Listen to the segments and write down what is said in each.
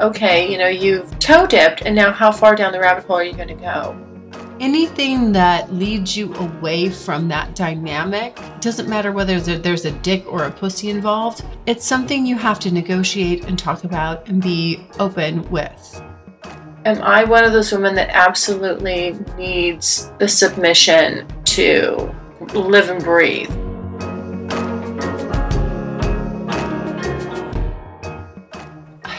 Okay, you know, you've toe dipped, and now how far down the rabbit hole are you going to go? Anything that leads you away from that dynamic doesn't matter whether there's a dick or a pussy involved. It's something you have to negotiate and talk about and be open with. Am I one of those women that absolutely needs the submission to live and breathe?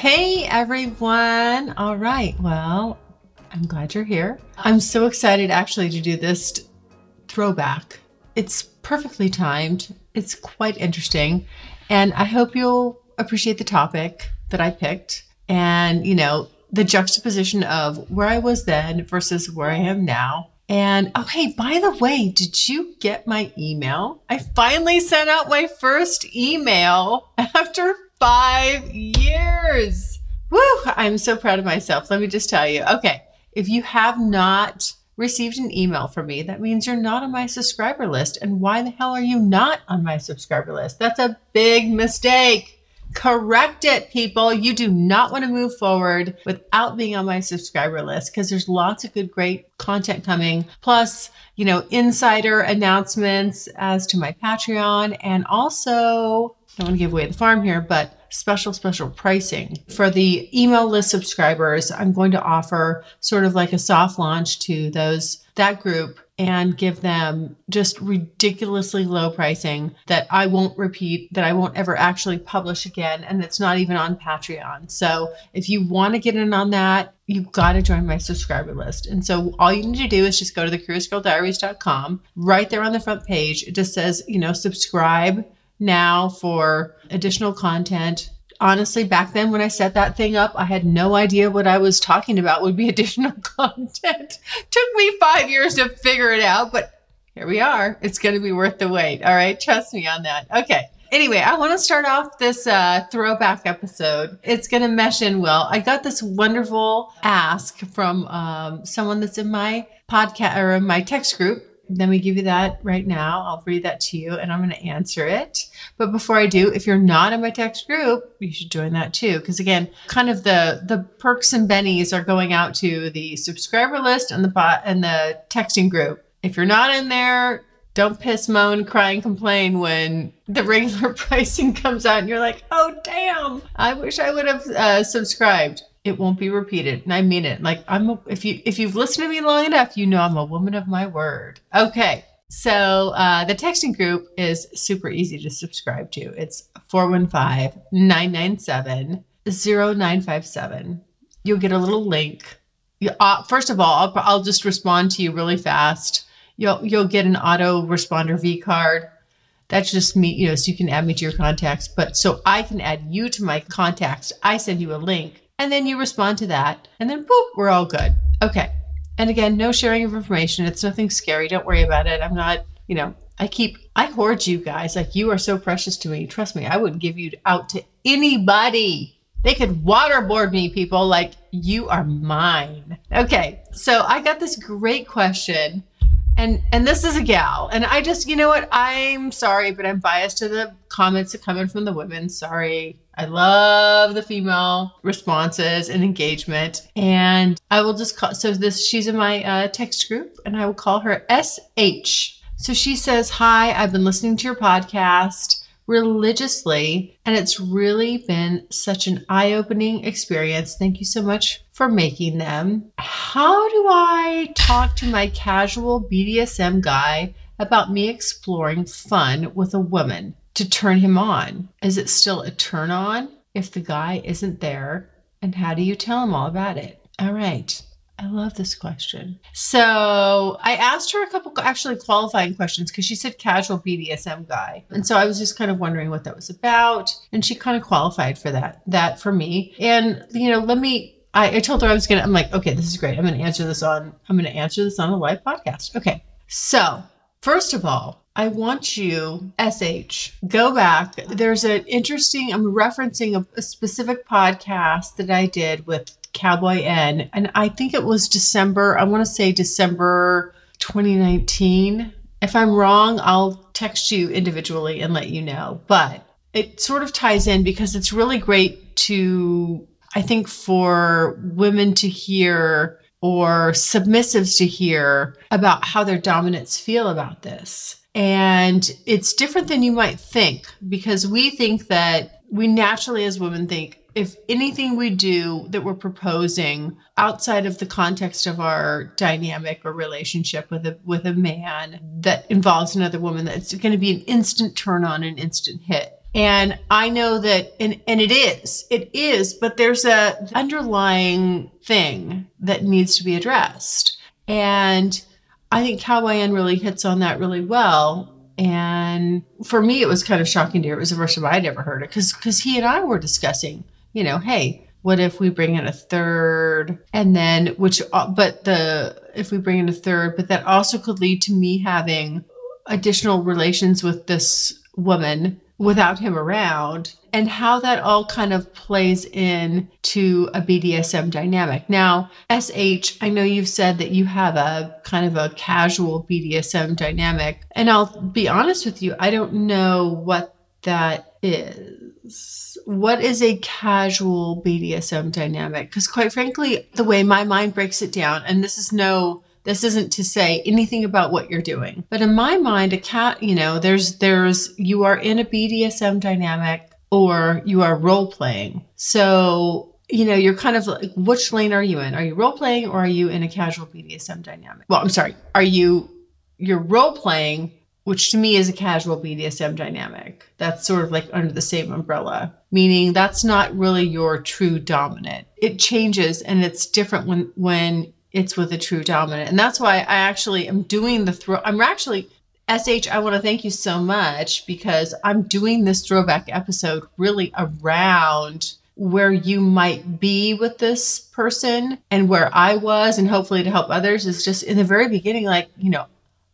Hey everyone. All right. Well, I'm glad you're here. I'm so excited actually to do this throwback. It's perfectly timed. It's quite interesting. And I hope you'll appreciate the topic that I picked and, you know, the juxtaposition of where I was then versus where I am now. And oh, hey, by the way, did you get my email? I finally sent out my first email after five years. Woo! I'm so proud of myself. Let me just tell you. Okay. If you have not received an email from me, that means you're not on my subscriber list. And why the hell are you not on my subscriber list? That's a big mistake. Correct it, people. You do not want to move forward without being on my subscriber list because there's lots of good, great content coming. Plus, you know, insider announcements as to my Patreon and also don't want to give away the farm here, but special, special pricing. For the email list subscribers, I'm going to offer sort of like a soft launch to those, that group and give them just ridiculously low pricing that I won't repeat, that I won't ever actually publish again. And it's not even on Patreon. So if you want to get in on that, you've got to join my subscriber list. And so all you need to do is just go to thecuriousgirldiaries.com. Right there on the front page, it just says, you know, subscribe now for additional content. Honestly, back then when I set that thing up, I had no idea what I was talking about would be additional content. Took me five years to figure it out, but here we are. It's going to be worth the wait. All right. Trust me on that. Okay. Anyway, I want to start off this uh, throwback episode. It's going to mesh in well. I got this wonderful ask from um, someone that's in my podcast or in my text group let we give you that right now. I'll read that to you and I'm going to answer it. But before I do, if you're not in my text group, you should join that too. Because again, kind of the the perks and bennies are going out to the subscriber list and the bot and the texting group. If you're not in there, don't piss, moan, cry, and complain when the regular pricing comes out and you're like, oh, damn, I wish I would have uh, subscribed it won't be repeated. And i mean it. Like i'm a, if you if you've listened to me long enough you know i'm a woman of my word. Okay. So uh, the texting group is super easy to subscribe to. It's 415-997-0957 you'll get a little link. You, uh, first of all I'll, I'll just respond to you really fast. You'll you'll get an auto responder v card. That's just me, you know, so you can add me to your contacts. But so I can add you to my contacts, I send you a link and then you respond to that, and then boop, we're all good. Okay. And again, no sharing of information. It's nothing scary. Don't worry about it. I'm not, you know, I keep, I hoard you guys. Like you are so precious to me. Trust me, I wouldn't give you out to anybody. They could waterboard me, people. Like you are mine. Okay. So I got this great question and and this is a gal and i just you know what i'm sorry but i'm biased to the comments that come in from the women sorry i love the female responses and engagement and i will just call so this she's in my uh, text group and i will call her sh so she says hi i've been listening to your podcast religiously. And it's really been such an eye opening experience. Thank you so much for making them. How do I talk to my casual BDSM guy about me exploring fun with a woman to turn him on? Is it still a turn on if the guy isn't there? And how do you tell him all about it? All right. I love this question. So I asked her a couple actually qualifying questions because she said casual BDSM guy. And so I was just kind of wondering what that was about. And she kind of qualified for that, that for me. And, you know, let me, I, I told her I was to, I'm like, okay, this is great. I'm to answer this on, I'm to answer this on a live podcast. Okay. So first of all, I want you, SH, go back. There's an interesting, I'm referencing a, a specific podcast that I did with Cowboy N. And I think it was December, I want to say December 2019. If I'm wrong, I'll text you individually and let you know. But it sort of ties in because it's really great to, I think, for women to hear or submissives to hear about how their dominants feel about this. And it's different than you might think because we think that we naturally, as women, think if anything we do that we're proposing outside of the context of our dynamic or relationship with a with a man that involves another woman that's going to be an instant turn on an instant hit. And i know that and and it is it is but there's a underlying thing that needs to be addressed. And i think cowboy really hits on that really well. And for me it was kind of shocking to hear it was the first time i'd ever heard it because because he and i were discussing you know, hey, what if we bring in a third? And then which uh, but the if we bring in a third but that also could lead to me having additional relations with this woman without him around and how that all kind of plays in to a BDSM dynamic. Now, SH, I know you've said that you have a kind of a casual BDSM dynamic, and I'll be honest with you, I don't know what that is what is a casual BDSM dynamic? Because quite frankly, the way my mind breaks it down, and this is no this isn't to say anything about what you're doing but in my mind a cat you know there's there's you are in a bdsm dynamic or you are role playing so you know you're kind of like which lane are you in are you role playing or are you in a casual bdsm dynamic well i'm sorry are you you're role playing which to me is a casual BDSM dynamic. That's sort of like under the same umbrella, meaning that's not really your true dominant. It changes and it's different when when it's with a true dominant. And that's why I actually am doing the throw I'm actually SH, I want to thank you so much because I'm doing this throwback episode really around where you might be with this person and where I was, and hopefully to help others is just in the very beginning, like, you know,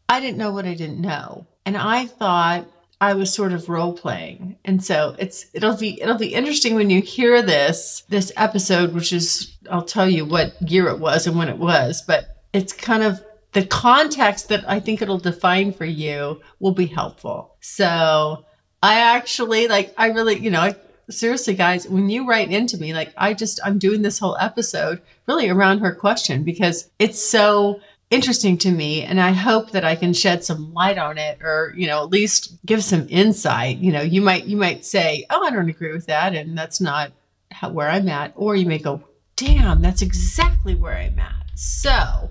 I didn't know what I didn't know. And I thought I was sort of role playing. And so it's it'll be it'll be interesting when you hear this this episode which is I'll tell you what year it was and when it was, but it's kind of the context that I think it'll define for you will be helpful. So I actually like I really, you know, I, seriously guys, when you write into me like I just I'm doing this whole episode really around her question because it's so interesting to me and i hope that i can shed some light on it or you know at least give some insight you know you might you might say oh i don't agree with that and that's not how, where i'm at or you may go damn that's exactly where i'm at so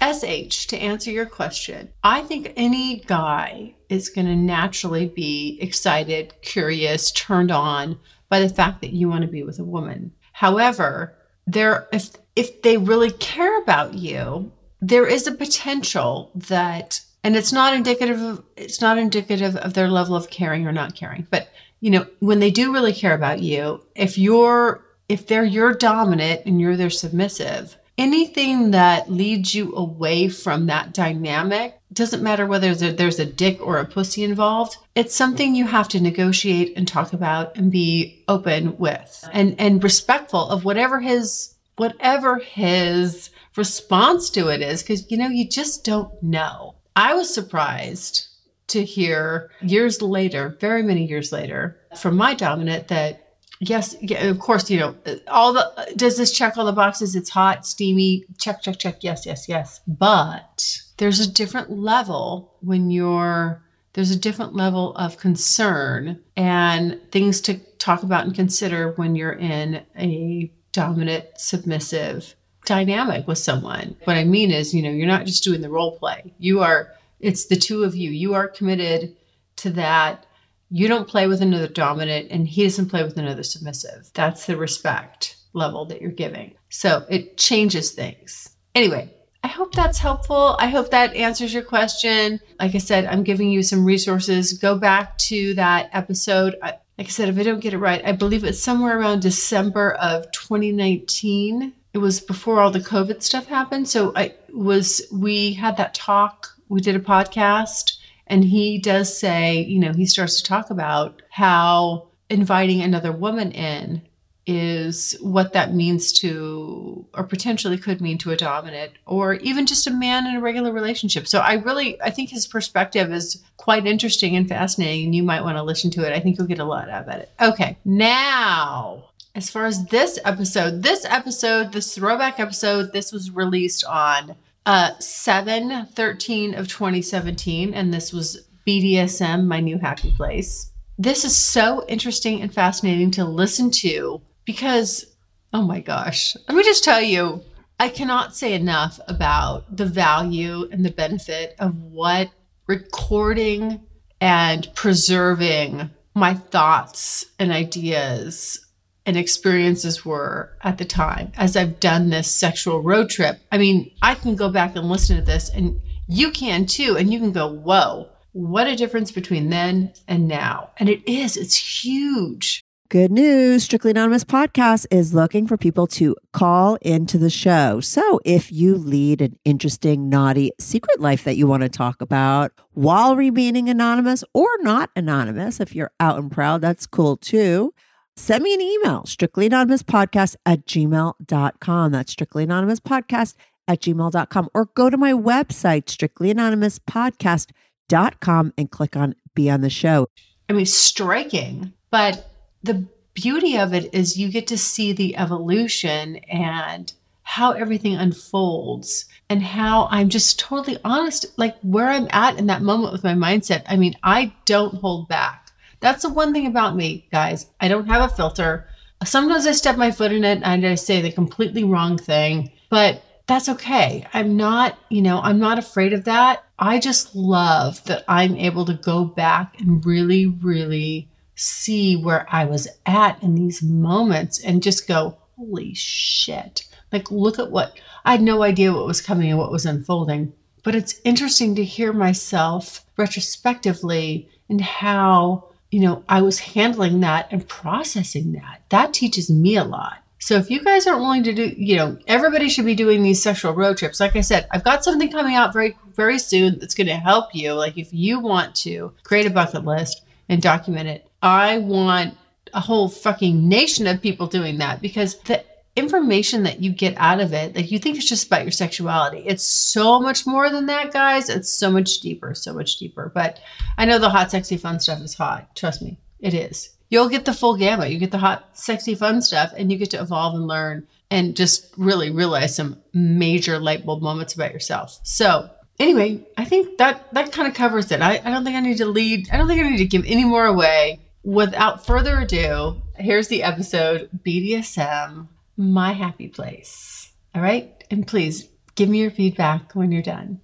sh to answer your question i think any guy is going to naturally be excited curious turned on by the fact that you want to be with a woman. However there if if they really care about you there is a potential that and it's not indicative of it's not indicative of their level of caring or not caring but you know when they do really care about you if you're if they're your dominant and you're their submissive anything that leads you away from that dynamic doesn't matter whether there's a dick or a pussy involved it's something you have to negotiate and talk about and be open with and and respectful of whatever his whatever his response to it is because, you know, you just don't know. I was surprised to hear years later, very many years later, from my dominant that yes, yeah, of course, you know, all the does this check all the boxes? It's hot, steamy, check, check, check, yes, yes, yes. But there's a different level when you're there's a different level of concern and things to talk about and consider when you're in a dominant submissive dynamic with someone. What I mean is, you know, you're not just doing the role play. You are, it's the two of you. You are committed to that You don't play with another dominant, and he doesn't play with another submissive. That's the respect level that you're giving. So it changes things. Anyway, I hope that's helpful. I hope that answers your question. Like I said, I'm giving you some resources. Go back to that episode. Like I said, if I don't get it right, I believe it's somewhere around December of 2019. It was before all the COVID stuff happened. So I was, we had that talk, we did a podcast, and he does say, you know, he starts to talk about how inviting another woman in is what that means to, or potentially could mean to a dominant, or even just a man in a regular relationship. So I really, I think his perspective is quite interesting and fascinating, and you might want to listen to it. I think you'll get a lot out of it. Okay, now as far as this episode, this episode, this throwback episode, this was released on uh 7 13 of 2017, and this was BDSM, my new happy place. This is so interesting and fascinating to listen to because, oh my gosh, let me just tell you, I cannot say enough about the value and the benefit of what recording and preserving my thoughts and ideas and experiences were at the time as I've done this sexual road trip. I mean, I can go back and listen to this and you can too. And you can go, whoa, what a difference between then and now. And it is, it's huge. Good news Strictly Anonymous podcast is looking for people to call into the show. So if you lead an interesting, naughty secret life that you want to talk about while remaining anonymous or not anonymous, if you're out and proud, that's cool too. Send me an email, strictlyanonymouspodcast at gmail.com. That's strictlyanonymouspodcast at gmail.com. Or go to my website, strictlyanonymouspodcast.com, and click on Be on the Show. I mean, striking, but the beauty of it is you get to see the evolution and how everything unfolds and how I'm just totally honest, like where I'm at in that moment with my mindset. I mean, I don't hold back. That's the one thing about me, guys. I don't have a filter. Sometimes I step my foot in it and I say the completely wrong thing, but that's okay. I'm not, you know, I'm not afraid of that. I just love that I'm able to go back and really, really see where I was at in these moments and just go, holy shit. Like, look at what I had no idea what was coming and what was unfolding. But it's interesting to hear myself retrospectively and how, you know, I was handling that and processing that. That teaches me a lot. So if you guys aren't willing to do, you know, everybody should be doing these sexual road trips. Like I said, I've got something coming out very, very soon that's going to help you. Like if you want to create a bucket list and document it, I want a whole fucking nation of people doing that because the information that you get out of it, like you think it's just about your sexuality. It's so much more than that, guys. It's so much deeper, so much deeper. But I know the hot, sexy, fun stuff is hot. Trust me, it is. You'll get the full gamut. You get the hot, sexy, fun stuff, and you get to evolve and learn and just really realize some major light bulb moments about yourself. So anyway, I think that that kind of covers it. I, I don't think I need to lead. I don't think I need to give any more away without further ado, here's the episode BDSM, My Happy Place. All right. And please give me your feedback when you're done.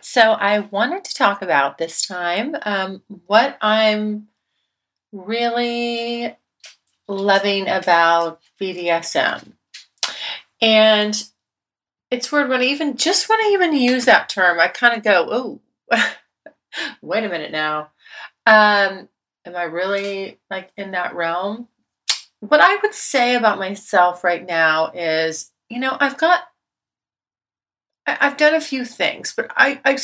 So, I wanted to talk about this time um, what I'm really loving about BDSM. And it's weird when I even just when I even use that term, I kind of go, oh, wait a minute now. Um, am I really like in that realm? What I would say about myself right now is, you know, I've got, I, have done a few things, but I, I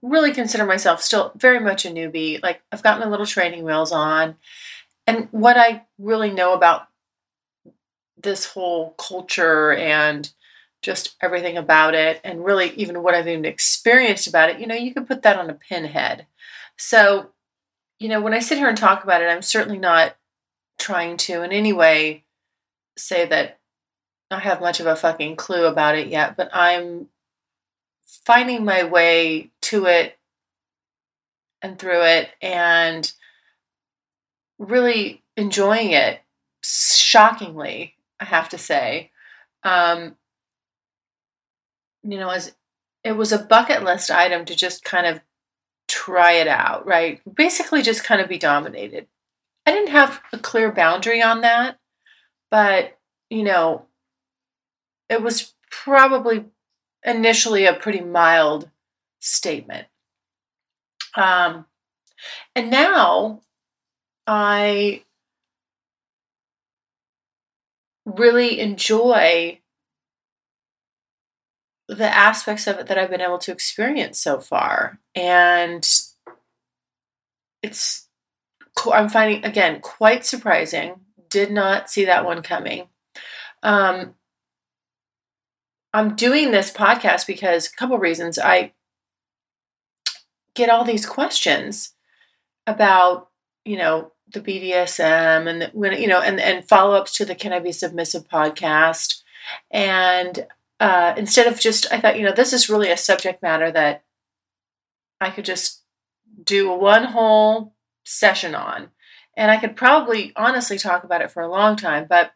really consider myself still very much a newbie. Like I've got my little training wheels on, and what I really know about this whole culture and just everything about it, and really even what I've even experienced about it, you know, you could put that on a pinhead. So you know, when I sit here and talk about it, I'm certainly not trying to in any way say that I have much of a fucking clue about it yet, but I'm finding my way to it and through it and really enjoying it shockingly, I have to say. Um, you know, as it was a bucket list item to just kind of try it out, right? Basically, just kind of be dominated. I didn't have a clear boundary on that, but you know, it was probably initially a pretty mild statement. Um, and now I really enjoy the aspects of it that I've been able to experience so far. And it's, I'm finding, again, quite surprising. Did not see that one coming. Um, I'm doing this podcast because a couple reasons. I get all these questions about, you know, the BDSM and when you know, and and follow ups to the Can I Be Submissive podcast, and uh, instead of just, I thought, you know, this is really a subject matter that I could just do one whole session on, and I could probably honestly talk about it for a long time, but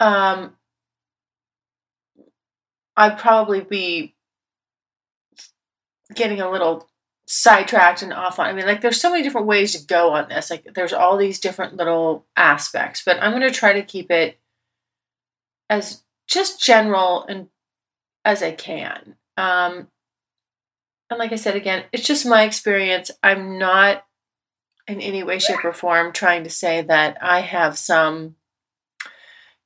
um, I'd probably be getting a little sidetracked and off on. I mean, like there's so many different ways to go on this. Like there's all these different little aspects, but I'm going to try to keep it as just general and as I can. Um, and like I said again, it's just my experience. I'm not in any way, shape, or form trying to say that I have some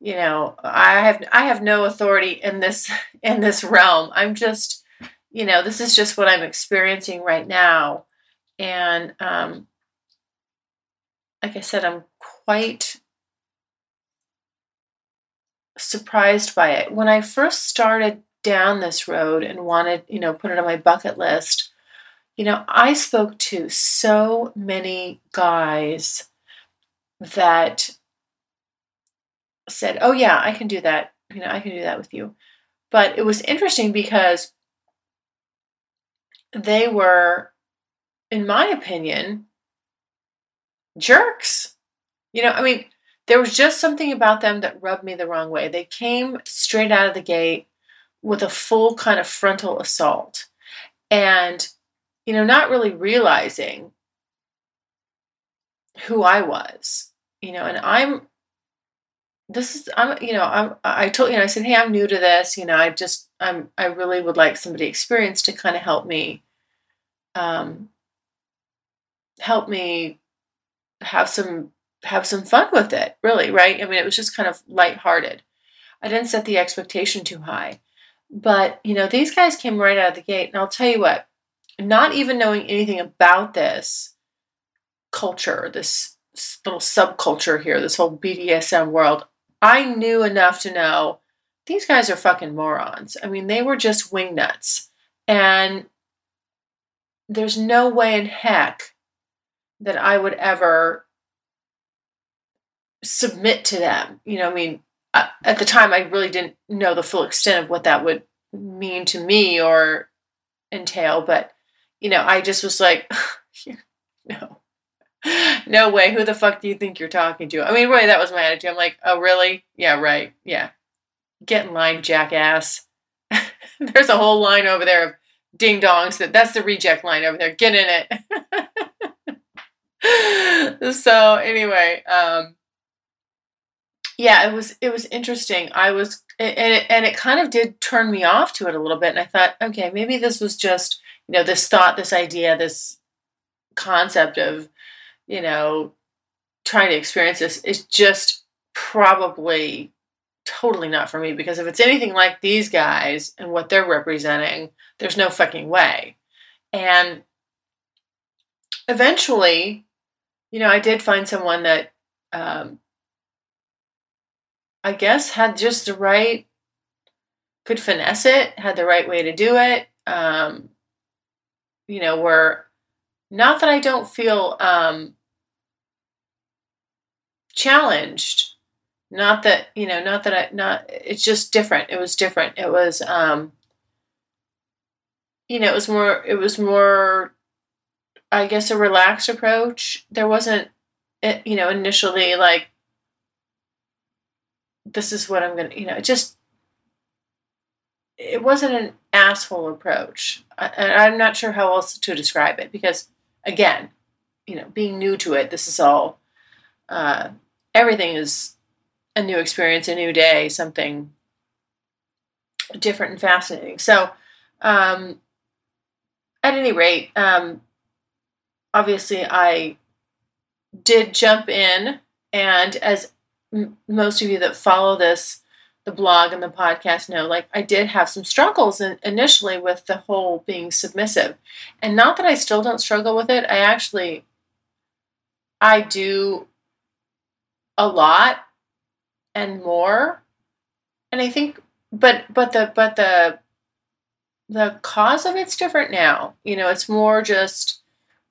you know i have i have no authority in this in this realm. I'm just you know this is just what i'm experiencing right now. And um like i said i'm quite surprised by it. When i first started down this road and wanted you know put it on my bucket list you know i spoke to so many guys that said, "Oh yeah, I can do that. You know, I can do that with you." But it was interesting because they were in my opinion jerks. You know, I mean, there was just something about them that rubbed me the wrong way. They came straight out of the gate with a full kind of frontal assault. And you know, not really realizing who I was. You know, and I'm this is I'm you know I'm I told you know I said hey I'm new to this you know I just I'm I really would like somebody experienced to kind of help me um help me have some have some fun with it really right I mean it was just kind of lighthearted I didn't set the expectation too high but you know these guys came right out of the gate and I'll tell you what not even knowing anything about this culture this little subculture here this whole BDSM world I knew enough to know these guys are fucking morons. I mean, they were just wingnuts. And there's no way in heck that I would ever submit to them. You know, I mean, at the time, I really didn't know the full extent of what that would mean to me or entail. But, you know, I just was like, no, no way. Who the fuck do you think you're talking to? I mean, really, that was my attitude. I'm like, oh, really? Yeah, right. Yeah. Get in line, jackass. There's a whole line over there of ding dongs. That that's the reject line over there. Get in it. so anyway, um, yeah, it was it was interesting. I was and it, and it kind of did turn me off to it a little bit. And I thought, okay, maybe this was just you know this thought, this idea, this concept of you know, trying to experience this is just probably totally not for me because if it's anything like these guys and what they're representing, there's no fucking way. And eventually, you know, I did find someone that um, I guess had just the right, could finesse it, had the right way to do it. Um, you know, where not that I don't feel um, challenged not that you know not that i not it's just different it was different it was um you know it was more it was more i guess a relaxed approach there wasn't it, you know initially like this is what i'm gonna you know it just it wasn't an asshole approach. I, and I'm not sure how else to describe it because, again, you know, being new to it, this is all, uh, everything is a new experience, a new day, something different and fascinating. So, um, at any rate, um, obviously, I did jump in, and as most of you that follow this, the blog and the podcast know, like I did have some struggles in, initially with the whole being submissive, and not that I still don't struggle with it. I actually, I do a lot and more, and I think, but but the but the the cause of it's different now. You know, it's more just.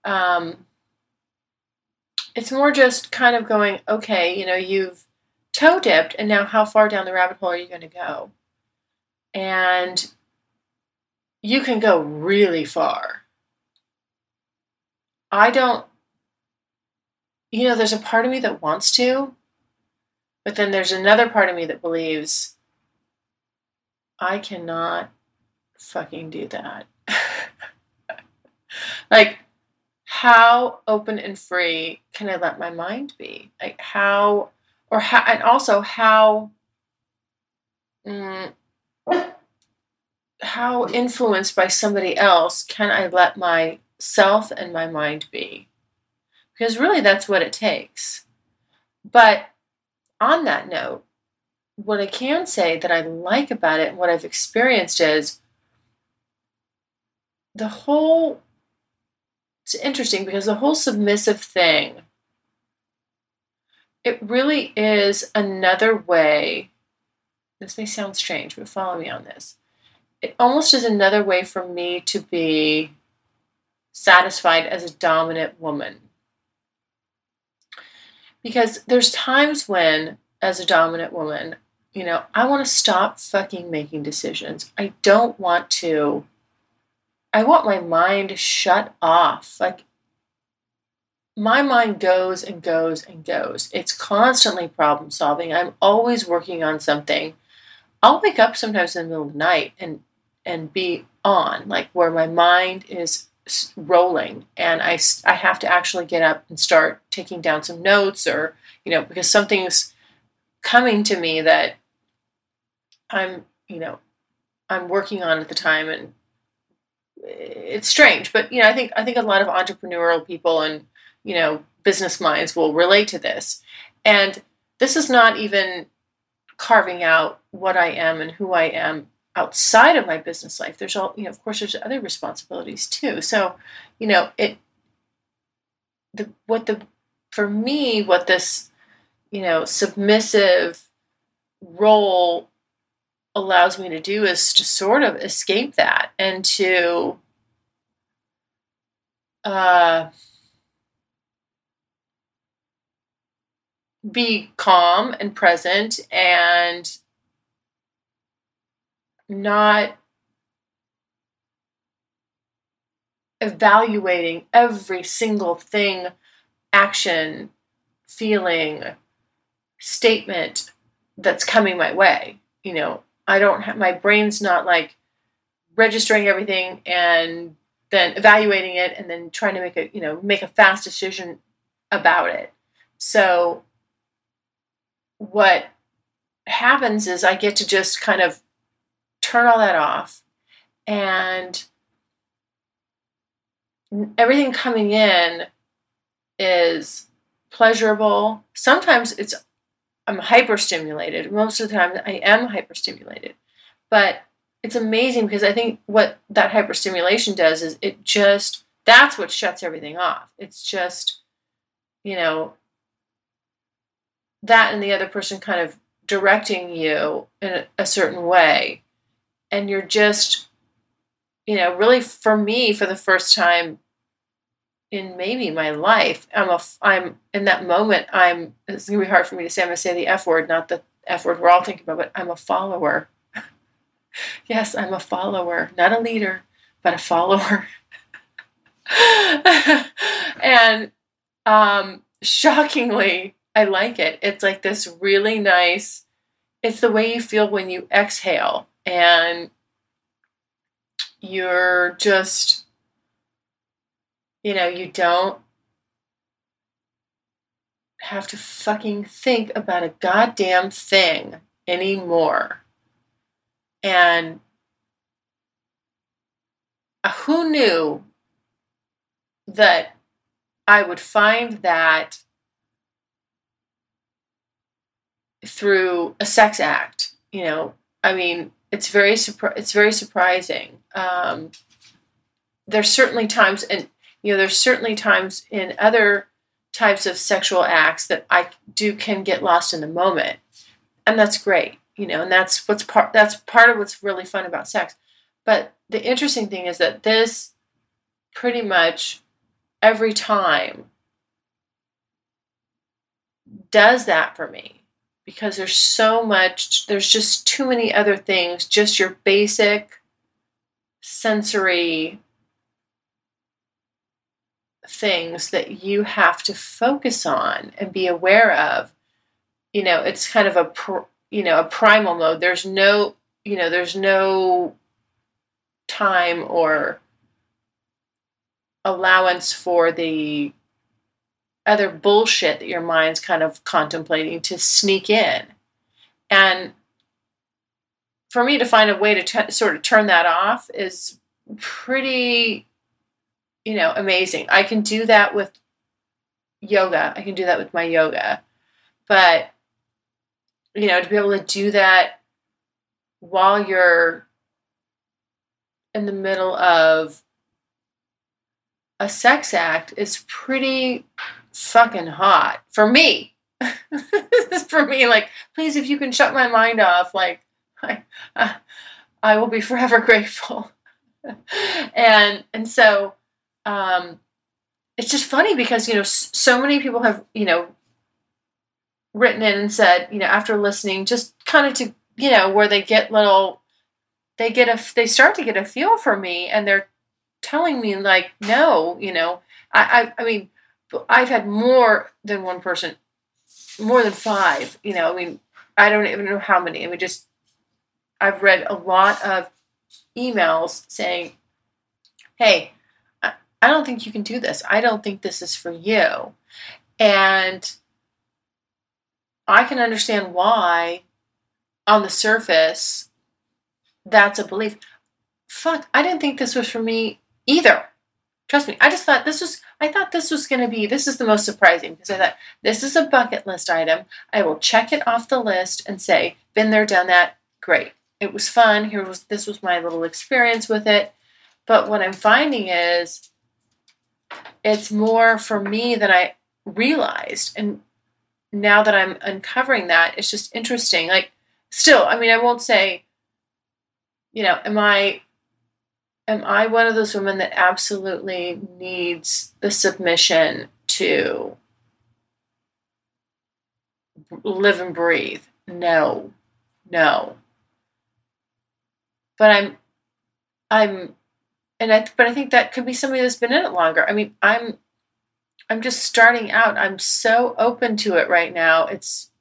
Um, it's more just kind of going, okay, you know, you've toe dipped, and now how far down the rabbit hole are you going to go? And you can go really far. I don't, you know, there's a part of me that wants to, but then there's another part of me that believes I cannot fucking do that. like, how open and free can I let my mind be? Like how, or how, and also how, mm, how influenced by somebody else can I let myself and my mind be? Because really, that's what it takes. But on that note, what I can say that I like about it and what I've experienced is the whole it's interesting because the whole submissive thing it really is another way this may sound strange but follow me on this. It almost is another way for me to be satisfied as a dominant woman. Because there's times when as a dominant woman you know i want to stop fucking making decisions. I don't want to I want my mind shut off. Like my mind goes and goes and goes. It's constantly problem solving. I'm always working on something. I'll wake up sometimes in the middle of the night and and be on, like where my mind is rolling, and I I have to actually get up and start taking down some notes, or you know, because something's coming to me that I'm you know I'm working on at the time, and eh, it's strange, but you know, I think I think a lot of entrepreneurial people and you know business minds will relate to this. And this is not even carving out what I am and who I am outside of my business life. There's all you know, of course, there's other responsibilities too. So, you know, it the what the for me what this you know submissive role allows me to do is to sort of escape that and to uh, be calm and present and not evaluating every single thing, action, feeling, statement that's coming my way. You know, I don't have my brain's not like registering everything and then evaluating it and then trying to make a you know make a fast decision about it. So what happens is I get to just kind of turn all that off and everything coming in is pleasurable. Sometimes it's I'm hyperstimulated. Most of the time, I am hyperstimulated. But it's amazing because I think what that hyperstimulation does is it just, that's what shuts everything off. It's just, you know, that and the other person kind of directing you in a, certain way. And you're just, you know, really for me, for the first time in maybe my life. I'm a I'm in that moment. I'm it's gonna be hard for me to say. I'm gonna say the F word, not the F word we're all thinking about, but I'm a follower. yes, I'm a follower, not a leader, but a follower. and um, shockingly, I like it. It's like this really nice. It's the way you feel when you exhale, and you're just, you know, you don't have to fucking think about a goddamn thing anymore. And uh, who knew that I would find that through a sex act? You know, I mean, it's very surpri- it's very surprising. Um, there's certainly times, and you know, there's certainly times in other types of sexual acts that I do can get lost in the moment, and that's great. You know, and that's what's part that's part of what's really fun about sex. But the interesting thing is that this pretty much every time does that for me because there's so much, there's just too many other things, just your basic sensory things that you have to focus on and be aware of. You know, it's kind of a, you know, a primal mode. There's no, you know, there's no time or allowance for the other bullshit that your mind's kind of contemplating to sneak in. And for me to find a way to t- sort of turn that off is pretty, you know, amazing. I can do that with yoga. I can do that with my yoga. But, you know, to be able to do that while you're in the middle of a sex act is pretty fucking hot for me. this is for me, like, please, if you can shut my mind off, like, I, uh, I will be forever grateful. and and so, um, it's just funny because you know so many people have you know written in and said you know after listening just kind of to you know where they get little they get a they start to get a feel for me and they're telling me like no you know I, I i mean i've had more than one person more than five you know i mean i don't even know how many. I mean just i've read a lot of emails saying hey I don't think you can do this. I don't think this is for you. And i can understand why on the surface that's a belief. Fuck i didn't think this was for me either. Trust me, I just thought this was, I thought this was going to be, this is the most surprising because I thought this is a bucket list item. I will check it off the list and say, been there, done that, great. It was fun. Here was, this was my little experience with it. But what I'm finding is it's more for me than I realized. And now that I'm uncovering that, it's just interesting. Like, still, I mean, I won't say, you know, am I am I one of those women that absolutely needs the submission to live and breathe? No, no. But I'm, I'm, and I, but I think that could be somebody that's been in it longer. I mean, I'm, I'm just starting out. I'm so open to it right now. It's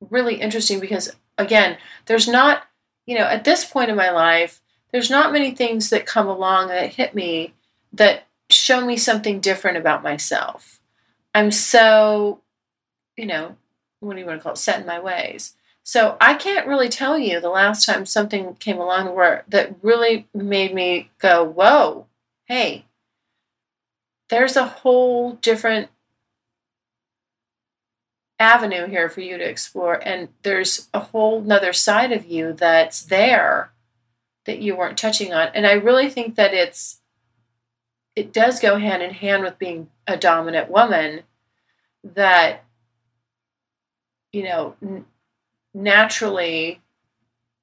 really interesting because, again, there's not you know, at this point in my life, there's not many things that come along that hit me that show me something different about myself. I'm so, you know, what do you want to call it, set in my ways. So I can't really tell you the last time something came along where that really made me go, whoa, hey, there's a whole different avenue here for you to explore and there's a whole nother side of you that's there that you weren't touching on. And i really think that it's it does go hand in hand with being a dominant woman that you know n- naturally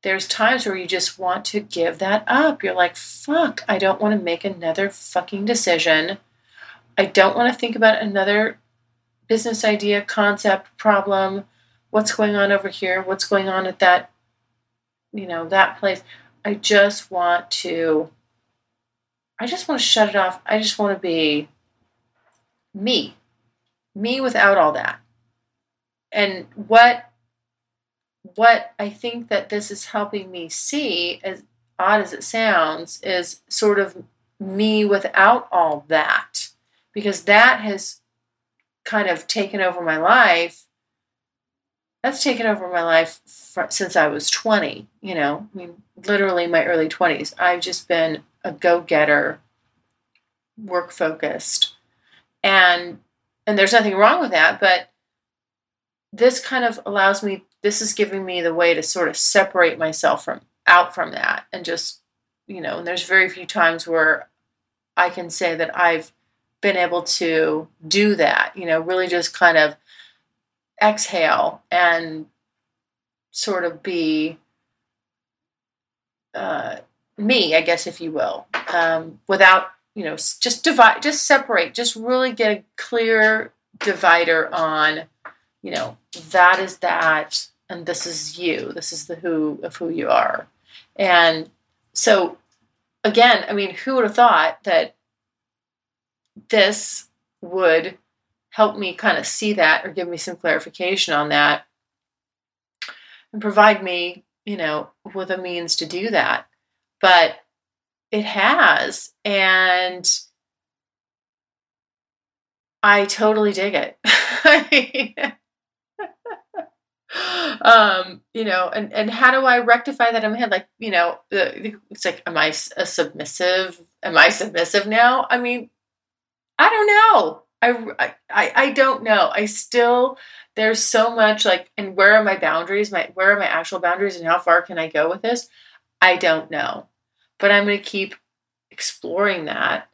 there's times where you just want to give that up. You're like fuck i don't want to make another fucking decision. I don't want to think about another business idea, concept, problem, what's going on over here, what's going on at that, you know, that place. I just want to, I just want to shut it off. I just want to be me, me without all that. And what, what I think that this is helping me see as odd as it sounds, is sort of me without all that. Because that has kind of taken over my life. That's taken over my life since I was 20, you know, I mean, literally my early 20s. I've just been a go getter, work focused. And and there's nothing wrong with that, but this kind of allows me this is giving me the way to sort of separate myself from out from that and just you know and there's very few times where i can say that i've been able to do that you know really just kind of exhale and sort of be uh, me i guess if you will um, without you know just divide just separate just really get a clear divider on you know that is that and this is you this is the who of who you are. And so again i mean who would have thought that this would help me kind of see that or give me some clarification on that and provide me you know with a means to do that. But it has and i totally dig it. Um you know and and how do i rectify that in my head? Like you know it's like am i a submissive am i submissive now? I mean i don't know. I i i don't know. I still there's so much like and where are my boundaries? My where are my actual boundaries and how far can i go with this? I don't know. But i'm going to keep exploring that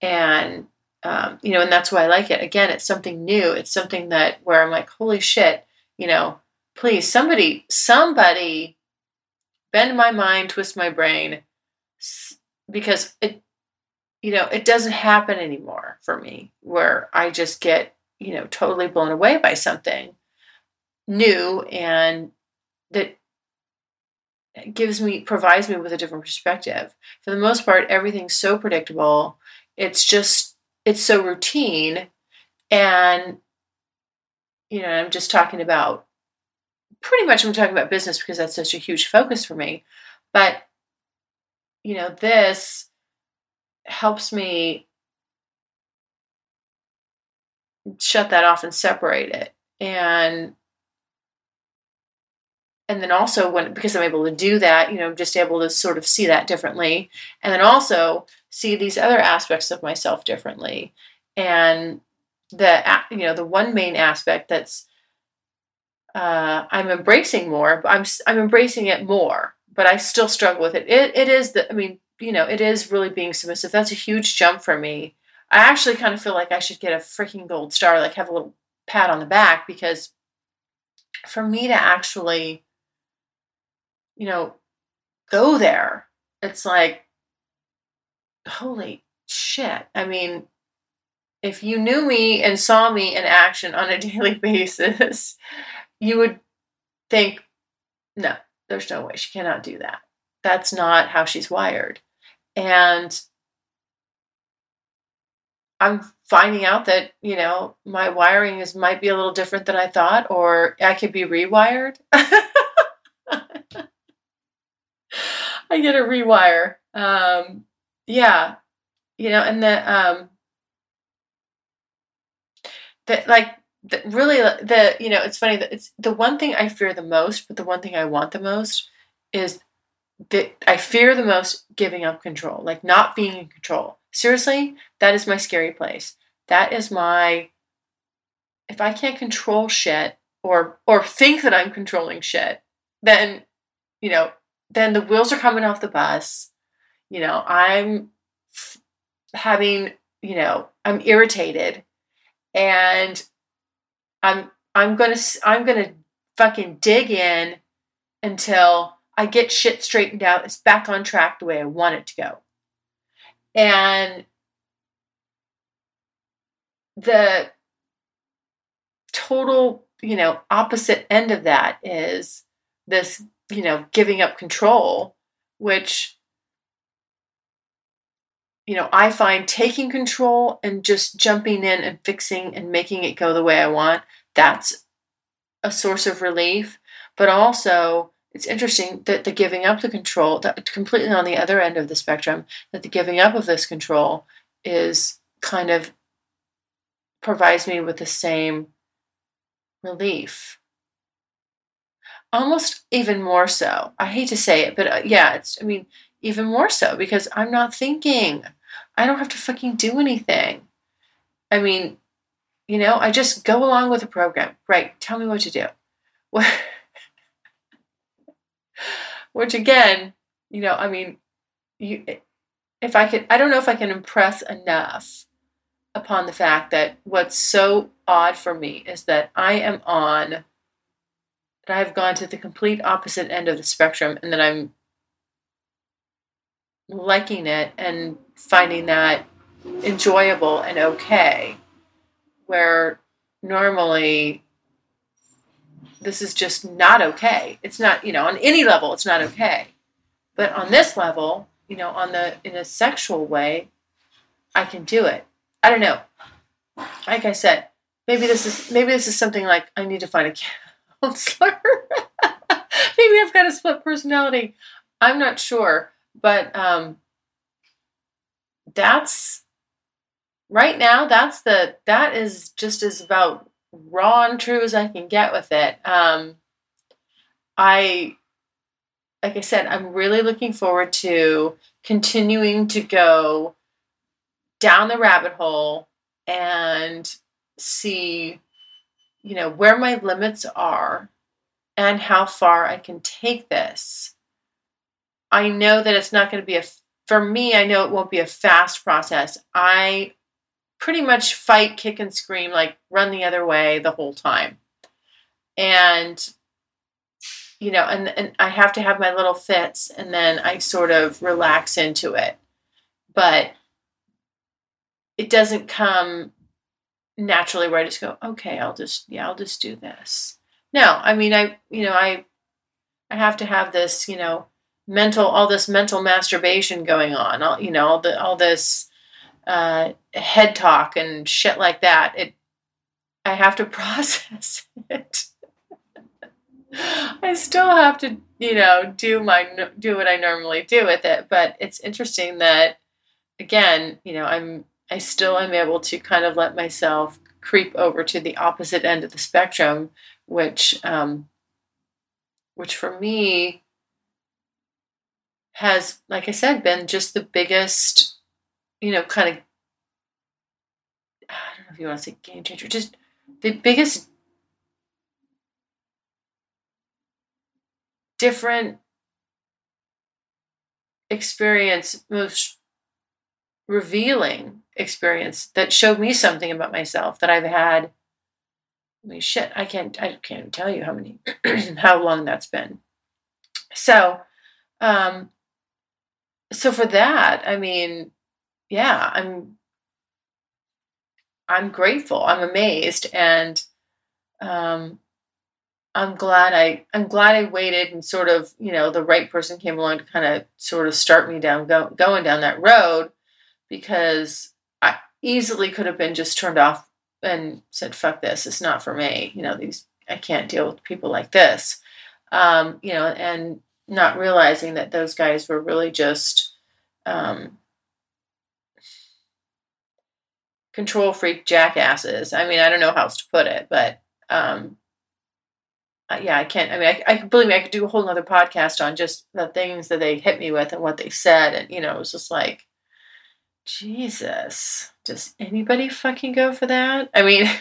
and um, you know and that's why i like it. Again it's something new. It's something that where i'm like holy shit you know please somebody somebody bend my mind twist my brain because it you know it doesn't happen anymore for me where i just get you know totally blown away by something new and that gives me provides me with a different perspective. For the most part everything's so predictable. It's just it's so routine. And you know i'm just talking about pretty much I'm talking about business because that's such a huge focus for me. But, you know, this helps me shut that off and separate it. And and then also when because I'm able to do that, you know, just able to sort of see that differently. And then also see these other aspects of myself differently. And the you know, the one main aspect that's uh, I'm embracing more. I'm I'm embracing it more, but I still struggle with it. It it is the I mean you know it is really being submissive. That's a huge jump for me. I actually kind of feel like I should get a freaking gold star, like have a little pat on the back because for me to actually you know go there, it's like holy shit. I mean, if you knew me and saw me in action on a daily basis, you would think, no, there's no way she cannot do that. That's not how she's wired. And I'm finding out that, you know, my wiring is might be a little different than I thought, or I could be rewired. I get a rewire. Um, yeah. You know, and the um that like the, really the you know it's funny that it's the one thing I fear the most, but the one thing I want the most is that I fear the most giving up control, like not being in control. Seriously, that is my scary place. That is my if I can't control shit or or think that I'm controlling shit, then you know, then the wheels are coming off the bus. You know, I'm f- having, you know, I'm irritated and I'm I'm gonna I'm gonna fucking dig in until I get shit straightened out. It's back on track the way I want it to go. And the total, you know, opposite end of that is this, you know, giving up control, which you know, I find taking control and just jumping in and fixing and making it go the way I want, that's a source of relief. But also, it's interesting that the giving up the control, that completely on the other end of the spectrum, that the giving up of this control is kind of provides me with the same relief. Almost even more so. I hate to say it, but uh, yeah, it's, I mean, even more so because I'm not thinking. I don't have to fucking do anything. I mean, you know, I just go along with the program. Right. Tell me what to do. Which again, you know, I mean, you if I could I don't know if I can impress enough upon the fact that what's so odd for me is that I am on that I've gone to the complete opposite end of the spectrum and that I'm liking it and finding that enjoyable and okay. Where normally this is just not okay. It's not you know on any level it's not okay. But on this level you know on the in a sexual way i can do it. I don't know. Like i said maybe this is maybe this is something like i need to find a counselor. Maybe i've got a split personality. I'm not sure. But um that's right now that's the that is just as about raw and true as i can get with it um i like i said i'm really looking forward to continuing to go down the rabbit hole and see you know where my limits are and how far i can take this i know that it's not going to be a for me, I know it won't be a fast process. I pretty much fight, kick, and scream, like run the other way the whole time. And, you know, and, and I have to have my little fits and then I sort of relax into it. But it doesn't come naturally where I just go, okay, I'll just, yeah, I'll just do this. No, I mean, I, you know, I, I have to have this, you know, mental all this mental masturbation going on all you know all the all this uh, head talk and shit like that it i have to process it. I still have to you know do my do what i normally do with it but it's interesting that again you know i'm i still am able to kind of let myself creep over to the opposite end of the spectrum which um which for me has, like I said, been just the biggest, you know, kind of, I don't know if you want to say game changer, just the biggest different experience, most revealing experience that showed me something about myself that I've had. I mean, shit, I can't, I can't tell you how many, how long that's been. So, um, so for that, I mean, yeah, I'm I'm grateful. I'm amazed and um I'm glad I I'm glad I waited and sort of, you know, the right person came along to kind of sort of start me down go, going down that road because I easily could have been just turned off and said fuck this, it's not for me. You know, these I can't deal with people like this. Um, you know, and not realizing that those guys were really just um, control freak jackasses. I mean, I don't know how else to put it, but um, uh, yeah, I can't. I mean, I, I believe me, I could do a whole other podcast on just the things that they hit me with and what they said, and you know, it was just like, Jesus, does anybody fucking go for that? I mean.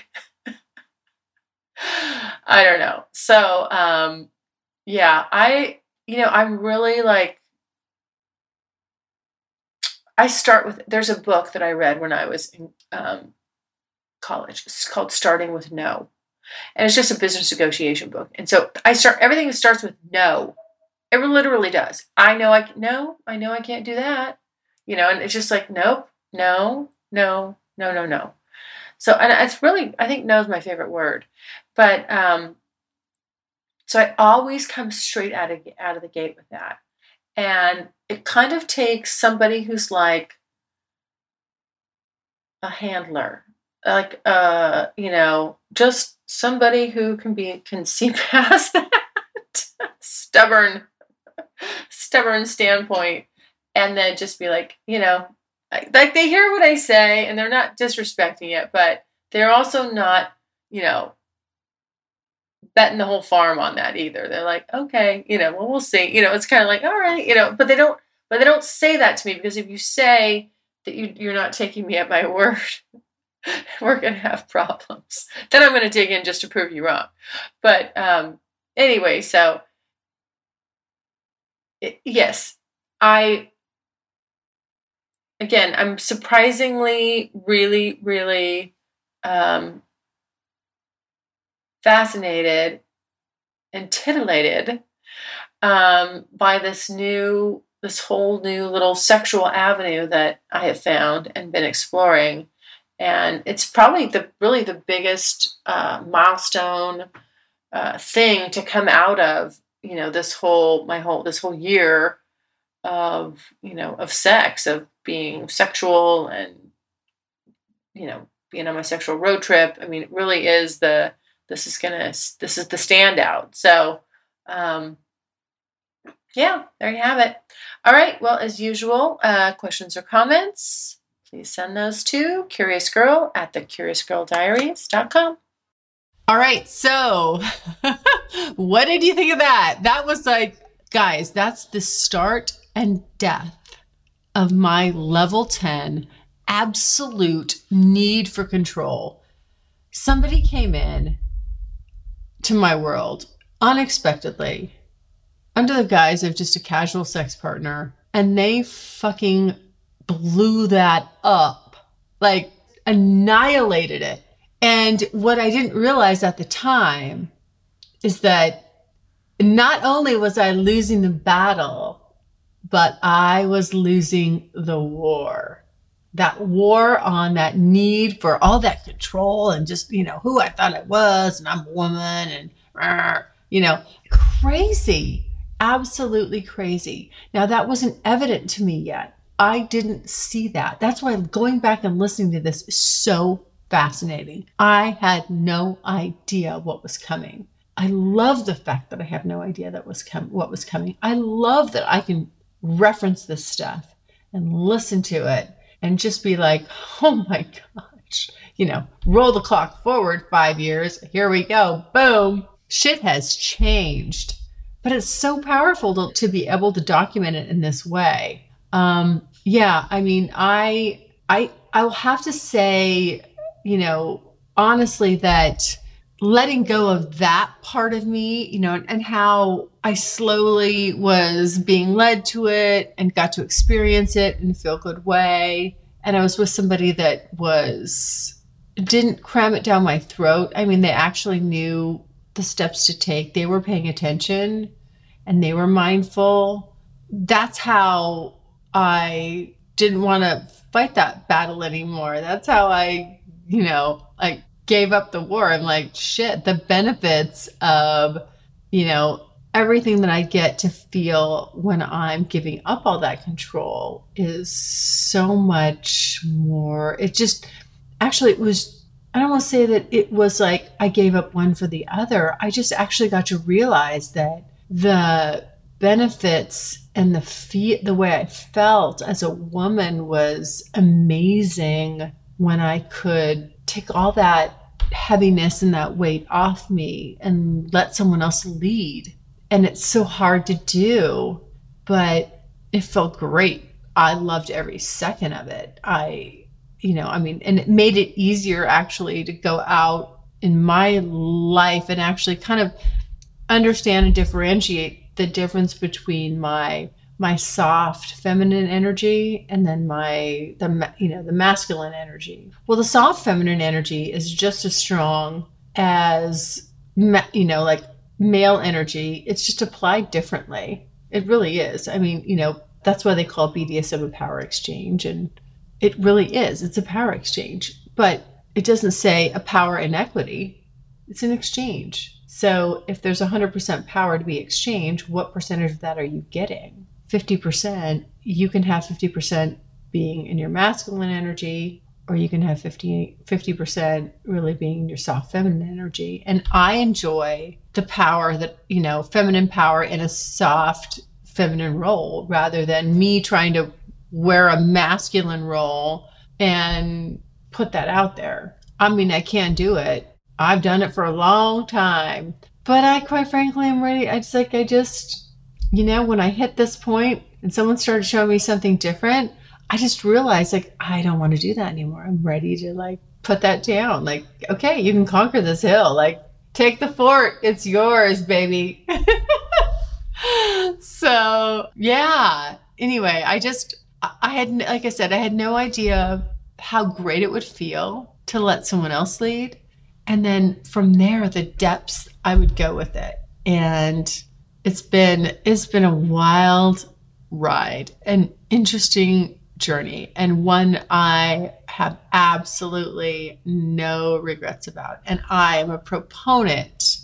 I don't know. So, um, yeah, I you know, I'm really like, I start with, there's a book that I read when I was in um, college. It's called Starting with No. And it's just a business negotiation book. And so I start, everything starts with no. It literally does. I know I, no, I know I can't do that. You know, and it's just like, nope, no, no, no, no, no. So, and it's really, I think no is my favorite word. But um, so I always come straight out of out of the gate with that. And it kind of takes somebody who's like a handler, like uh, you know, just somebody who can be can see past that. stubborn, stubborn standpoint, and then just be like, you know, like, like they hear what I say and they're not disrespecting it, but they're also not, you know, betting the whole farm on that either. They're like, okay, you know, well, we'll see. You know, it's kind of like, all right, you know, but they don't, but they don't say that to me because if you say that you, you're not taking me at my word, we're going to have problems. Then I'm going to dig in just to prove you wrong. But um, anyway, so it, yes, I, again, I'm surprisingly, really, really um, fascinated and titillated um, by this new, this whole new little sexual avenue that I have found and been exploring. And it's probably the really the biggest uh, milestone uh, thing to come out of you know this whole my whole this whole year of you know of sex of being sexual and you know being on my sexual road trip. I mean, it really is the this is gonna this is the standout. So um, yeah, there you have it. All right. Well, as usual, uh, questions or comments, please send those to Curious Girl at thecuriousgirldiaries.com. All right. So, what did you think of that? That was like, guys, that's the start and death of my level 10 absolute need for control. Somebody came in to my world unexpectedly under the guise of just a casual sex partner and they fucking blew that up like annihilated it. And what i didn't realize at the time is that not only was i losing the battle but i was losing the war that war on that need for all that control and just you know who i thought i was and i'm a woman and you know crazy absolutely crazy. Now, that wasn't evident to me yet. I didn't see that. That's why going back and listening to this is so fascinating. I had no idea what was coming. I love the fact that I have no idea that was com- what was coming. I love that I can reference this stuff and listen to it and just be like, "Oh my gosh." You know, roll the clock forward 5 years. Here we go. Boom. Shit has changed but it's so powerful to, to be able to document it in this way. Um, yeah, I mean, I, I, I'll have to say, you know, honestly, that letting go of that part of me, you know, and, and how I slowly was being led to it and got to experience it in a feel good way. And I was with somebody that was didn't cram it down my throat. I mean, they actually knew the steps to take. They were paying attention and they were mindful. That's how I didn't want to fight that battle anymore. That's how I, you know, like gave up the war. I'm like, shit, the benefits of, you know, everything that I get to feel when I'm giving up all that control is so much more. It just actually, it was I don't want to say that it was like I gave up one for the other. I just actually got to realize that the benefits and the fe- the way I felt as a woman was amazing when I could take all that heaviness and that weight off me and let someone else lead. And it's so hard to do, but it felt great. I loved every second of it. I you know, I mean, and it made it easier actually to go out in my life and actually kind of understand and differentiate the difference between my my soft feminine energy and then my the you know the masculine energy well the soft feminine energy is just as strong as you know like male energy it's just applied differently it really is i mean you know that's why they call bdsm a power exchange and it really is. It's a power exchange, but it doesn't say a power inequity. It's an exchange. So if there's 100% power to be exchanged, what percentage of that are you getting? 50%, you can have 50% being in your masculine energy, or you can have 50, 50% really being in your soft feminine energy. And I enjoy the power that, you know, feminine power in a soft feminine role rather than me trying to wear a masculine role and put that out there. I mean, I can't do it. I've done it for a long time, but I quite frankly am ready. I just like, I just, you know, when I hit this point and someone started showing me something different, I just realized like, I don't want to do that anymore. I'm ready to like put that down. Like, okay, you can conquer this hill. Like, take the fort. It's yours, baby. so, yeah. Anyway, I just, I had, like I said, I had no idea how great it would feel to let someone else lead. And then from there, the depths I would go with it. And it's been, it's been a wild ride, an interesting journey, and one I have absolutely no regrets about. And I am a proponent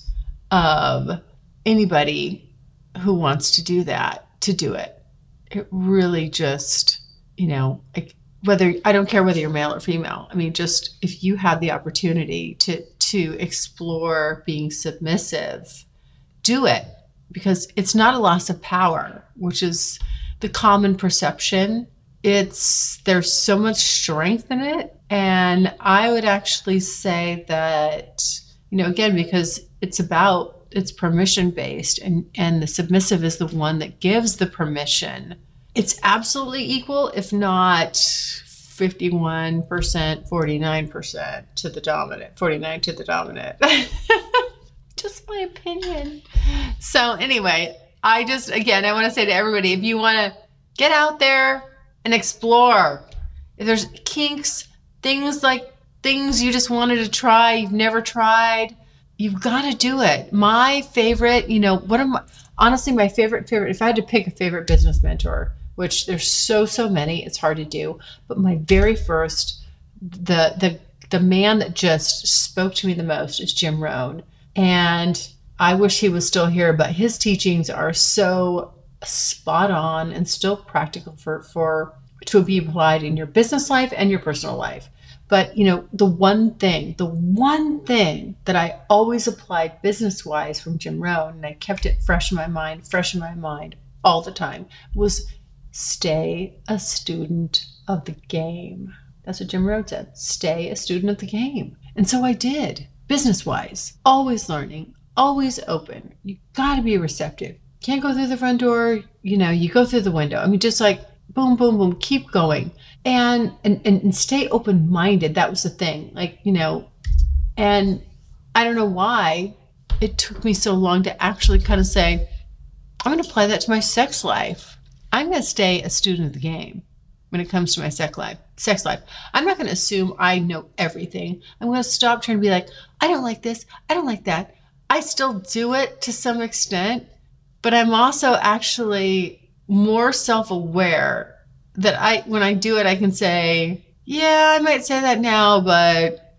of anybody who wants to do that to do it. It really just, you know, like whether I don't care whether you're male or female. I mean, just if you have the opportunity to to explore being submissive, do it because it's not a loss of power, which is the common perception. It's there's so much strength in it, and I would actually say that you know again because it's about it's permission based and and the submissive is the one that gives the permission it's absolutely equal if not 51%, 49% to the dominant, 49 to the dominant. just my opinion. So anyway, I just again, I want to say to everybody if you want to get out there and explore. If there's kinks, things like things you just wanted to try, you've never tried, you've got to do it. My favorite, you know, what am honestly my favorite favorite if I had to pick a favorite business mentor, which there's so so many it's hard to do but my very first the the the man that just spoke to me the most is jim rohn and i wish he was still here but his teachings are so spot on and still practical for for to be applied in your business life and your personal life but you know the one thing the one thing that i always applied business wise from jim rohn and i kept it fresh in my mind fresh in my mind all the time was stay a student of the game. That's what Jim Rohn said. Stay a student of the game. And so I did, business wise, always learning, always open. You got to be receptive. Can't go through the front door, you know, you go through the window. I mean, just like boom, boom, boom, keep going. And, and, and stay open minded. That was the thing. Like, you know, and I don't know why it took me so long to actually kind of say, I'm going to apply that to my sex life I'm going to stay a student of the game when it comes to my sex life. Sex life. I'm not going to assume I know everything. I'm going to stop trying to be like, I don't like this. I don't like that. I still do it to some extent, but I'm also actually more self-aware that I when I do it I can say, yeah, I might say that now, but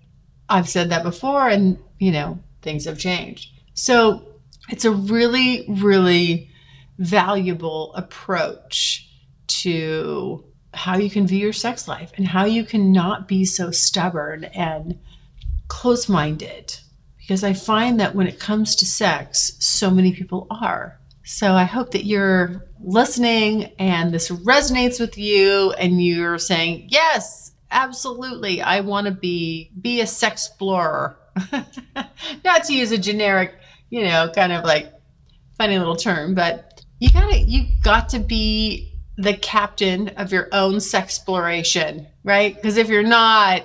I've said that before and, you know, things have changed. So, it's a really really valuable approach to how you can view your sex life and how you can not be so stubborn and close minded. Because I find that when it comes to sex, so many people are. So I hope that you're listening and this resonates with you and you're saying, yes, absolutely. I want to be be a sex explorer. Not to use a generic, you know, kind of like funny little term, but you gotta you got to be the captain of your own sexploration, right? Because if you're not,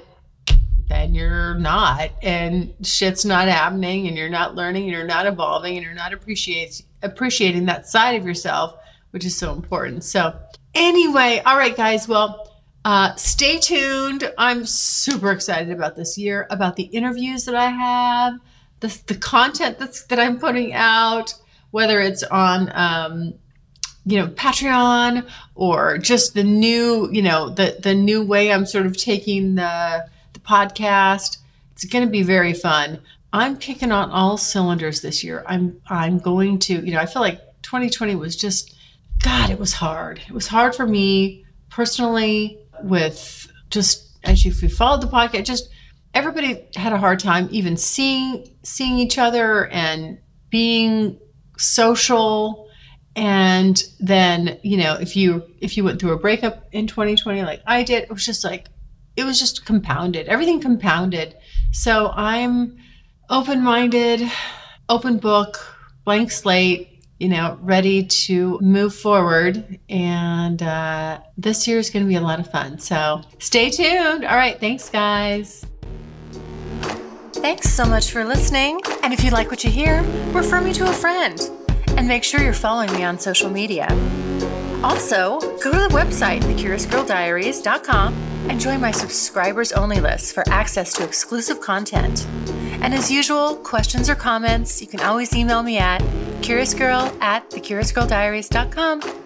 then you're not, and shit's not happening, and you're not learning, and you're not evolving, and you're not appreciating appreciating that side of yourself, which is so important. So, anyway, all right, guys. Well, uh, stay tuned. I'm super excited about this year, about the interviews that I have, the the content that's that I'm putting out whether it's on um, you know patreon or just the new you know the the new way i'm sort of taking the the podcast. It's going to be very fun. I'm kicking on all cylinders this year. I'm i'm going to you know i feel like 2020 was just god it was hard. It was hard for me personally with just as you followed the podcast just everybody had a hard time even seeing seeing each other and being social and then you know if you if you went through a breakup in 2020 like i did it was just like it was just compounded. Everything compounded. So i'm open-minded open book blank slate you know ready to move forward. And uh, this year is going to be a lot of fun. So stay tuned. All right. Thanks guys. Thanks so much for listening. And if you like what you hear, refer me to a friend. And make sure you're following me on social media. Also, go to the website, thecuriousgirldiaries.com, and join my subscribers only list for access to exclusive content. And as usual, questions or comments, you can always email me at curiousgirl at thecuriousgirldiaries.com.